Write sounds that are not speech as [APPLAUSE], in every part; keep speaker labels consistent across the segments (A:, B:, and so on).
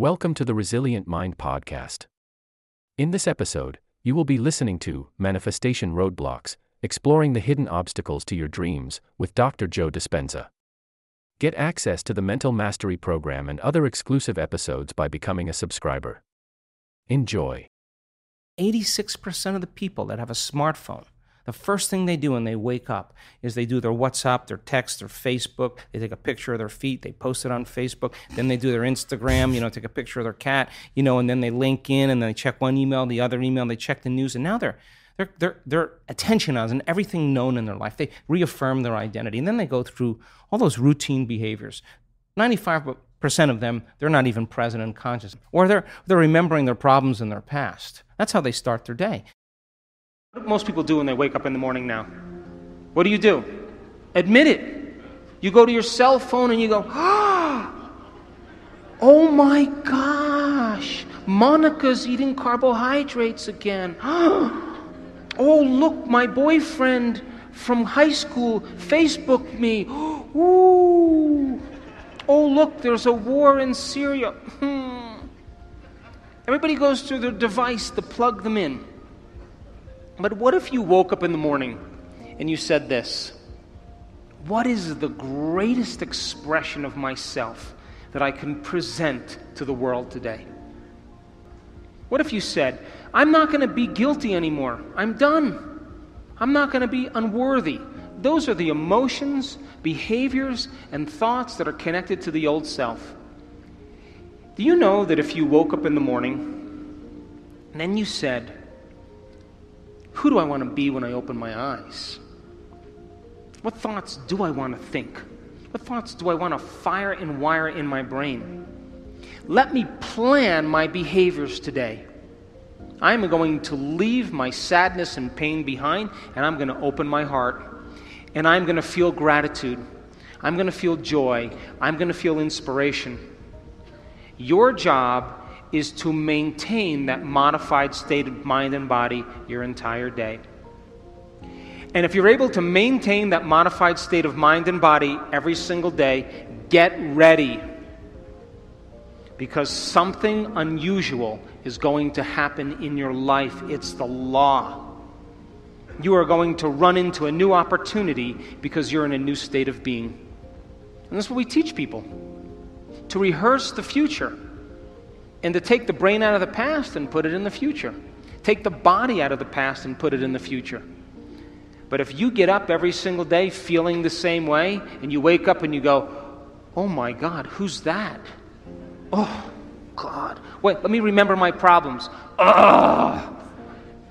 A: Welcome to the Resilient Mind Podcast. In this episode, you will be listening to Manifestation Roadblocks Exploring the Hidden Obstacles to Your Dreams with Dr. Joe Dispenza. Get access to the Mental Mastery Program and other exclusive episodes by becoming a subscriber. Enjoy.
B: 86% of the people that have a smartphone, the first thing they do when they wake up is they do their WhatsApp, their text, their Facebook. They take a picture of their feet, they post it on Facebook. Then they do their Instagram, you know, take a picture of their cat, you know, and then they LinkedIn and then they check one email, the other email, they check the news, and now they're their, their, their attention is on everything known in their life. They reaffirm their identity. And then they go through all those routine behaviors. 95% of them, they're not even present and conscious. Or they're, they're remembering their problems in their past. That's how they start their day. What do most people do when they wake up in the morning now? What do you do? Admit it. You go to your cell phone and you go, [GASPS] oh my gosh, Monica's eating carbohydrates again. [GASPS] oh, look, my boyfriend from high school Facebooked me. [GASPS] Ooh. Oh, look, there's a war in Syria. Hmm. Everybody goes to their device to plug them in. But what if you woke up in the morning and you said this? What is the greatest expression of myself that I can present to the world today? What if you said, I'm not going to be guilty anymore. I'm done. I'm not going to be unworthy. Those are the emotions, behaviors, and thoughts that are connected to the old self. Do you know that if you woke up in the morning and then you said, Who do I want to be when I open my eyes? What thoughts do I want to think? What thoughts do I want to fire and wire in my brain? Let me plan my behaviors today. I'm going to leave my sadness and pain behind, and I'm going to open my heart, and I'm going to feel gratitude. I'm going to feel joy. I'm going to feel inspiration. Your job is to maintain that modified state of mind and body your entire day. And if you're able to maintain that modified state of mind and body every single day, get ready because something unusual is going to happen in your life. It's the law. You are going to run into a new opportunity because you're in a new state of being. And that's what we teach people to rehearse the future and to take the brain out of the past and put it in the future. Take the body out of the past and put it in the future. But if you get up every single day feeling the same way and you wake up and you go, oh my God, who's that? Oh, God. Wait, let me remember my problems. Ugh.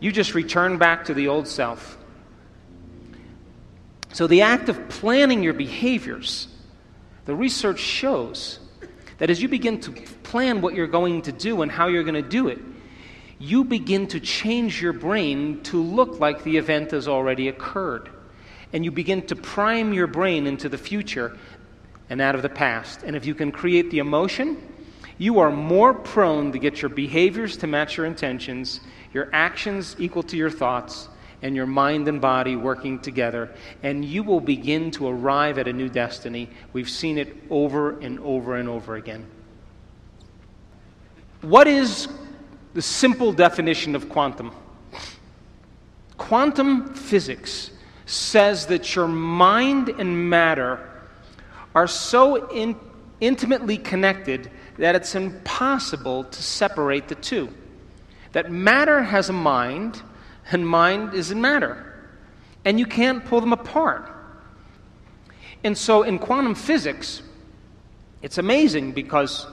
B: You just return back to the old self. So, the act of planning your behaviors, the research shows that as you begin to plan what you're going to do and how you're going to do it, you begin to change your brain to look like the event has already occurred. And you begin to prime your brain into the future and out of the past. And if you can create the emotion, you are more prone to get your behaviors to match your intentions, your actions equal to your thoughts, and your mind and body working together, and you will begin to arrive at a new destiny. We've seen it over and over and over again. What is the simple definition of quantum? Quantum physics says that your mind and matter are so in, intimately connected that it's impossible to separate the two. That matter has a mind, and mind is in matter. And you can't pull them apart. And so in quantum physics, it's amazing because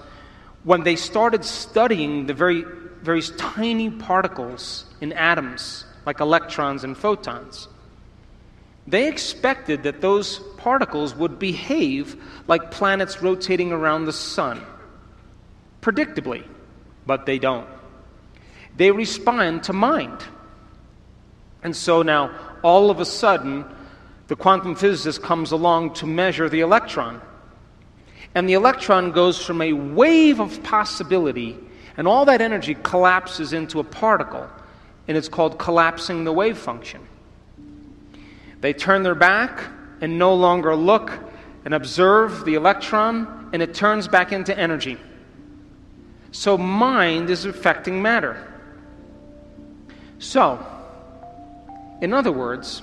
B: when they started studying the very, very tiny particles in atoms, like electrons and photons, they expected that those particles would behave like planets rotating around the sun predictably, but they don't. They respond to mind. And so now, all of a sudden, the quantum physicist comes along to measure the electron. And the electron goes from a wave of possibility, and all that energy collapses into a particle, and it's called collapsing the wave function. They turn their back and no longer look and observe the electron, and it turns back into energy. So, mind is affecting matter. So, in other words,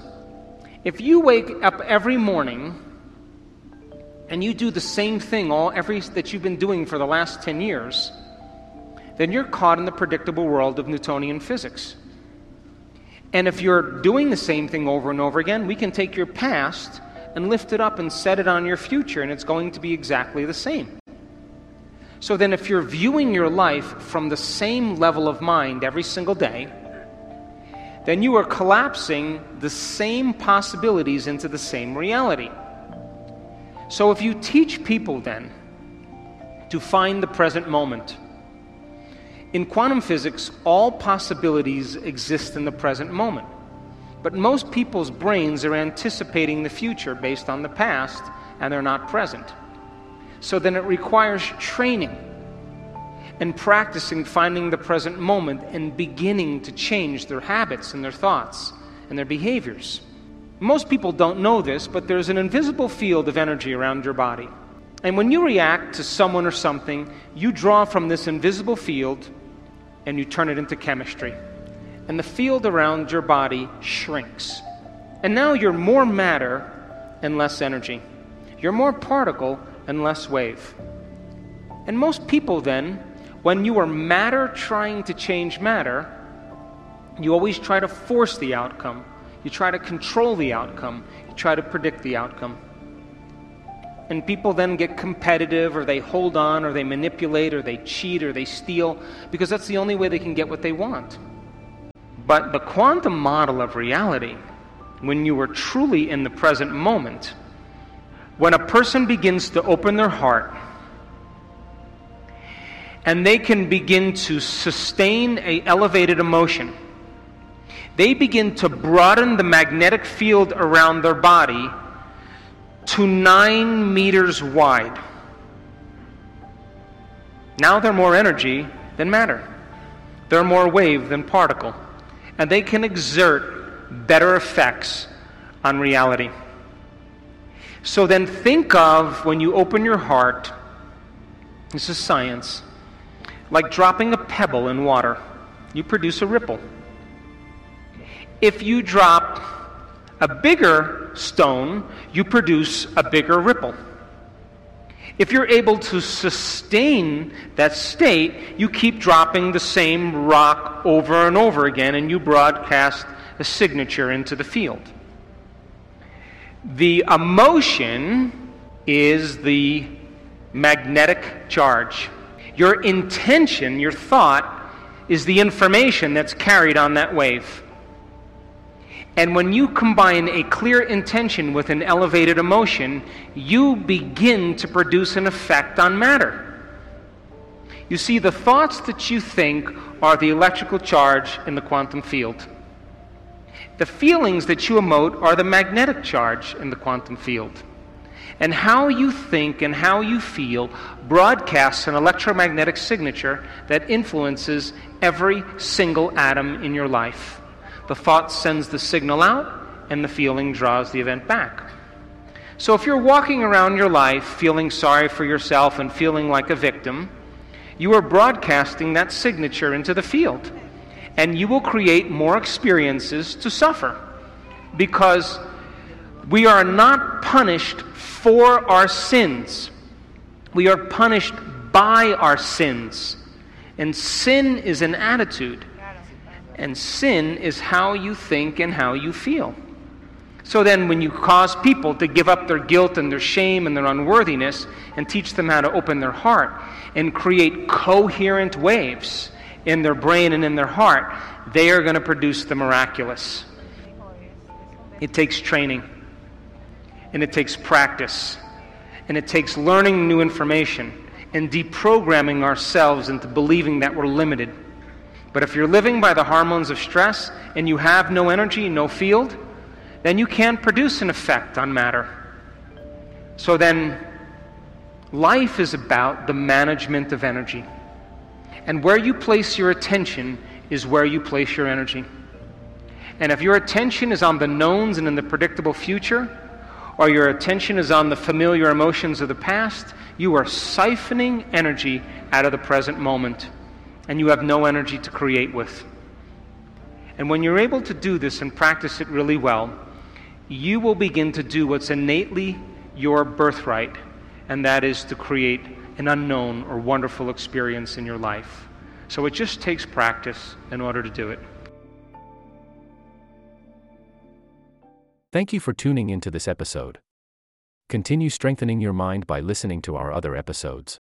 B: if you wake up every morning and you do the same thing all every that you've been doing for the last 10 years, then you're caught in the predictable world of Newtonian physics. And if you're doing the same thing over and over again, we can take your past and lift it up and set it on your future, and it's going to be exactly the same. So then, if you're viewing your life from the same level of mind every single day, then you are collapsing the same possibilities into the same reality. So if you teach people then to find the present moment, in quantum physics, all possibilities exist in the present moment. But most people's brains are anticipating the future based on the past, and they're not present. So then it requires training and practicing finding the present moment and beginning to change their habits and their thoughts and their behaviors. Most people don't know this, but there's an invisible field of energy around your body. And when you react to someone or something, you draw from this invisible field and you turn it into chemistry. And the field around your body shrinks. And now you're more matter and less energy. You're more particle and less wave. And most people then when you are matter trying to change matter, you always try to force the outcome. You try to control the outcome. You try to predict the outcome. And people then get competitive, or they hold on, or they manipulate, or they cheat, or they steal, because that's the only way they can get what they want. But the quantum model of reality, when you are truly in the present moment, when a person begins to open their heart and they can begin to sustain a elevated emotion they begin to broaden the magnetic field around their body to nine meters wide now they're more energy than matter they're more wave than particle and they can exert better effects on reality so then think of when you open your heart this is science like dropping a pebble in water. You produce a ripple. If you drop a bigger stone, you produce a bigger ripple. If you're able to sustain that state, you keep dropping the same rock over and over again, and you broadcast a signature into the field. The emotion is the magnetic charge. Your intention, your thought, is the information that's carried on that wave. And when you combine a clear intention with an elevated emotion, you begin to produce an effect on matter. You see, the thoughts that you think are the electrical charge in the quantum field. The feelings that you emote are the magnetic charge in the quantum field. And how you think and how you feel broadcasts an electromagnetic signature that influences every single atom in your life. The thought sends the signal out, and the feeling draws the event back. So if you're walking around your life feeling sorry for yourself and feeling like a victim, you are broadcasting that signature into the field. And you will create more experiences to suffer. Because we are not punished for our sins. We are punished by our sins. And sin is an attitude. And sin is how you think and how you feel. So then, when you cause people to give up their guilt and their shame and their unworthiness and teach them how to open their heart and create coherent waves in their brain and in their heart, they are going to produce the miraculous. It takes training and it takes practice, and it takes learning new information and deprogramming ourselves into believing that we're limited. But if you're living by the hormones of stress and you have no energy, no field, then you can't produce an effect on matter. So then, life is about the management of energy. And where you place your attention is where you place your energy. And if your attention is on the knowns and in the predictable future, or your attention is on the familiar emotions of the past, you are siphoning energy out of the present moment, and you have no energy to create with. And when you're able to do this and practice it really well, you will begin to do what's innately your birthright, and that is to create an unknown or wonderful experience in your life. So it just takes practice in order to do it.
A: Thank you for tuning into this episode. Continue strengthening your mind by listening to our other episodes.